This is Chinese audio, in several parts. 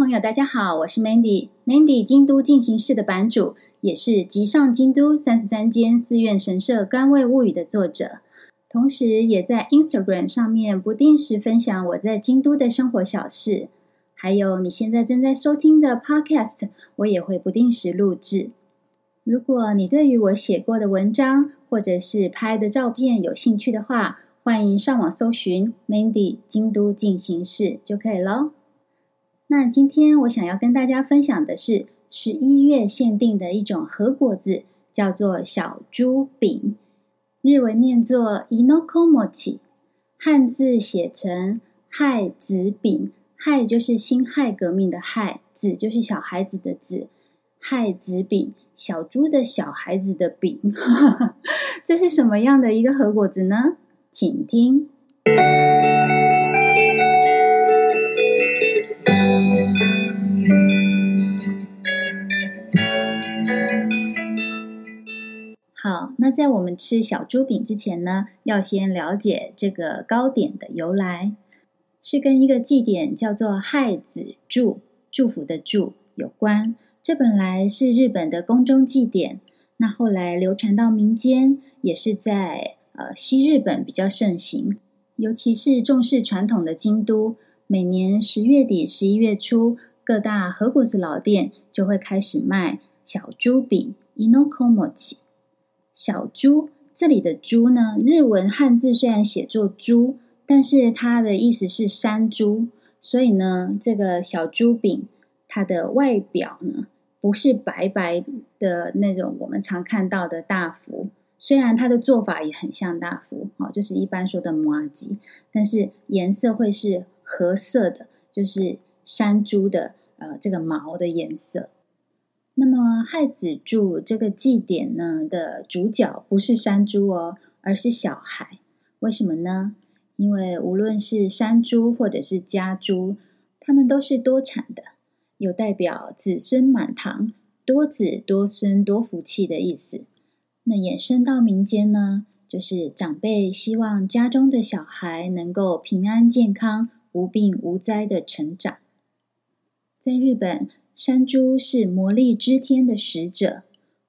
朋友，大家好，我是 Mandy，Mandy 京都进行式的版主，也是集上京都三十三间寺院神社甘味物语的作者，同时也在 Instagram 上面不定时分享我在京都的生活小事，还有你现在正在收听的 Podcast，我也会不定时录制。如果你对于我写过的文章或者是拍的照片有兴趣的话，欢迎上网搜寻 Mandy 京都进行式就可以喽。那今天我想要跟大家分享的是十一月限定的一种和果子，叫做小猪饼，日文念作 Inokomochi，汉字写成亥子饼，亥就是辛亥革命的亥，子就是小孩子的子，亥子饼，小猪的小孩子的饼，这是什么样的一个和果子呢？请听。那在我们吃小猪饼之前呢，要先了解这个糕点的由来，是跟一个祭典叫做亥子祝祝福的祝有关。这本来是日本的宫中祭典，那后来流传到民间，也是在呃西日本比较盛行，尤其是重视传统的京都，每年十月底、十一月初，各大和果子老店就会开始卖小猪饼 Inokomochi。小猪，这里的“猪”呢？日文汉字虽然写作“猪”，但是它的意思是山猪，所以呢，这个小猪饼它的外表呢，不是白白的那种我们常看到的大福，虽然它的做法也很像大福，哦，就是一般说的麻吉，但是颜色会是褐色的，就是山猪的呃这个毛的颜色。那么亥子柱这个祭典呢的主角不是山猪哦，而是小孩。为什么呢？因为无论是山猪或者是家猪，他们都是多产的，有代表子孙满堂、多子多孙多福气的意思。那衍生到民间呢，就是长辈希望家中的小孩能够平安健康、无病无灾的成长。在日本。山猪是魔力之天的使者，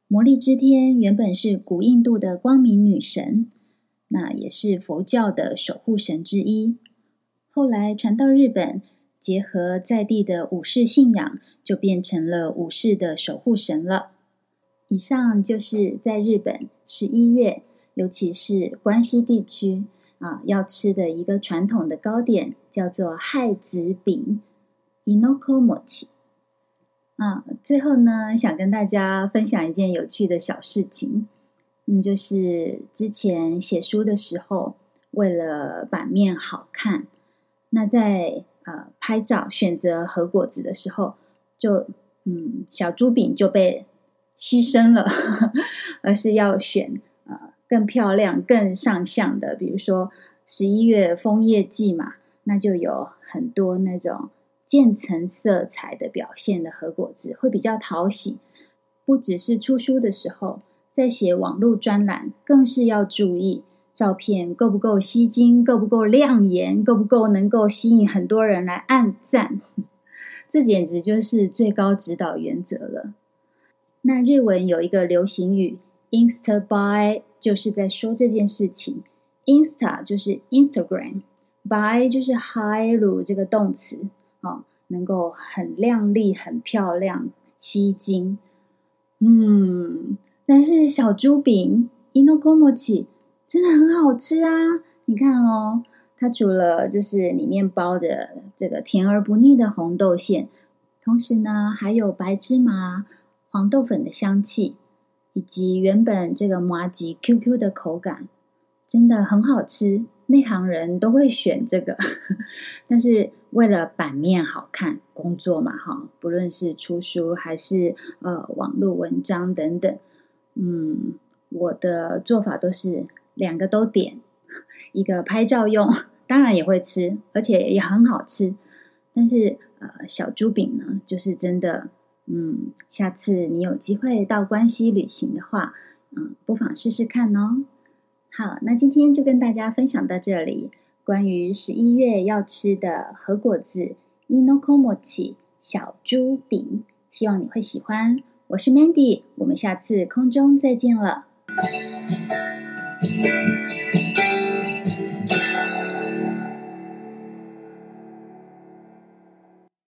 魔力之天原本是古印度的光明女神，那也是佛教的守护神之一。后来传到日本，结合在地的武士信仰，就变成了武士的守护神了。以上就是在日本十一月，尤其是关西地区啊，要吃的一个传统的糕点，叫做亥子饼 （Inokomochi）。啊，最后呢，想跟大家分享一件有趣的小事情，嗯，就是之前写书的时候，为了版面好看，那在呃拍照选择和果子的时候，就嗯小猪饼就被牺牲了，而是要选呃更漂亮、更上相的，比如说十一月枫叶季嘛，那就有很多那种。渐层色彩的表现的和果子会比较讨喜，不只是出书的时候，在写网络专栏更是要注意照片够不够吸睛，够不够亮眼，够不够能够吸引很多人来按赞，这简直就是最高指导原则了。那日文有一个流行语 “Insta by”，就是在说这件事情。Insta 就是 Instagram，by 就是 hir 这个动词。能够很亮丽、很漂亮、吸睛，嗯，但是小猪饼 Inokomochi 真的很好吃啊！你看哦，它除了就是里面包的这个甜而不腻的红豆馅，同时呢还有白芝麻、黄豆粉的香气，以及原本这个麻糬 QQ 的口感，真的很好吃。内行人都会选这个，但是为了版面好看，工作嘛哈，不论是出书还是呃网络文章等等，嗯，我的做法都是两个都点，一个拍照用，当然也会吃，而且也很好吃。但是呃小猪饼呢，就是真的，嗯，下次你有机会到关西旅行的话，嗯，不妨试试看哦。好，那今天就跟大家分享到这里，关于十一月要吃的和果子 inokomochi 小猪饼，希望你会喜欢。我是 Mandy，我们下次空中再见了。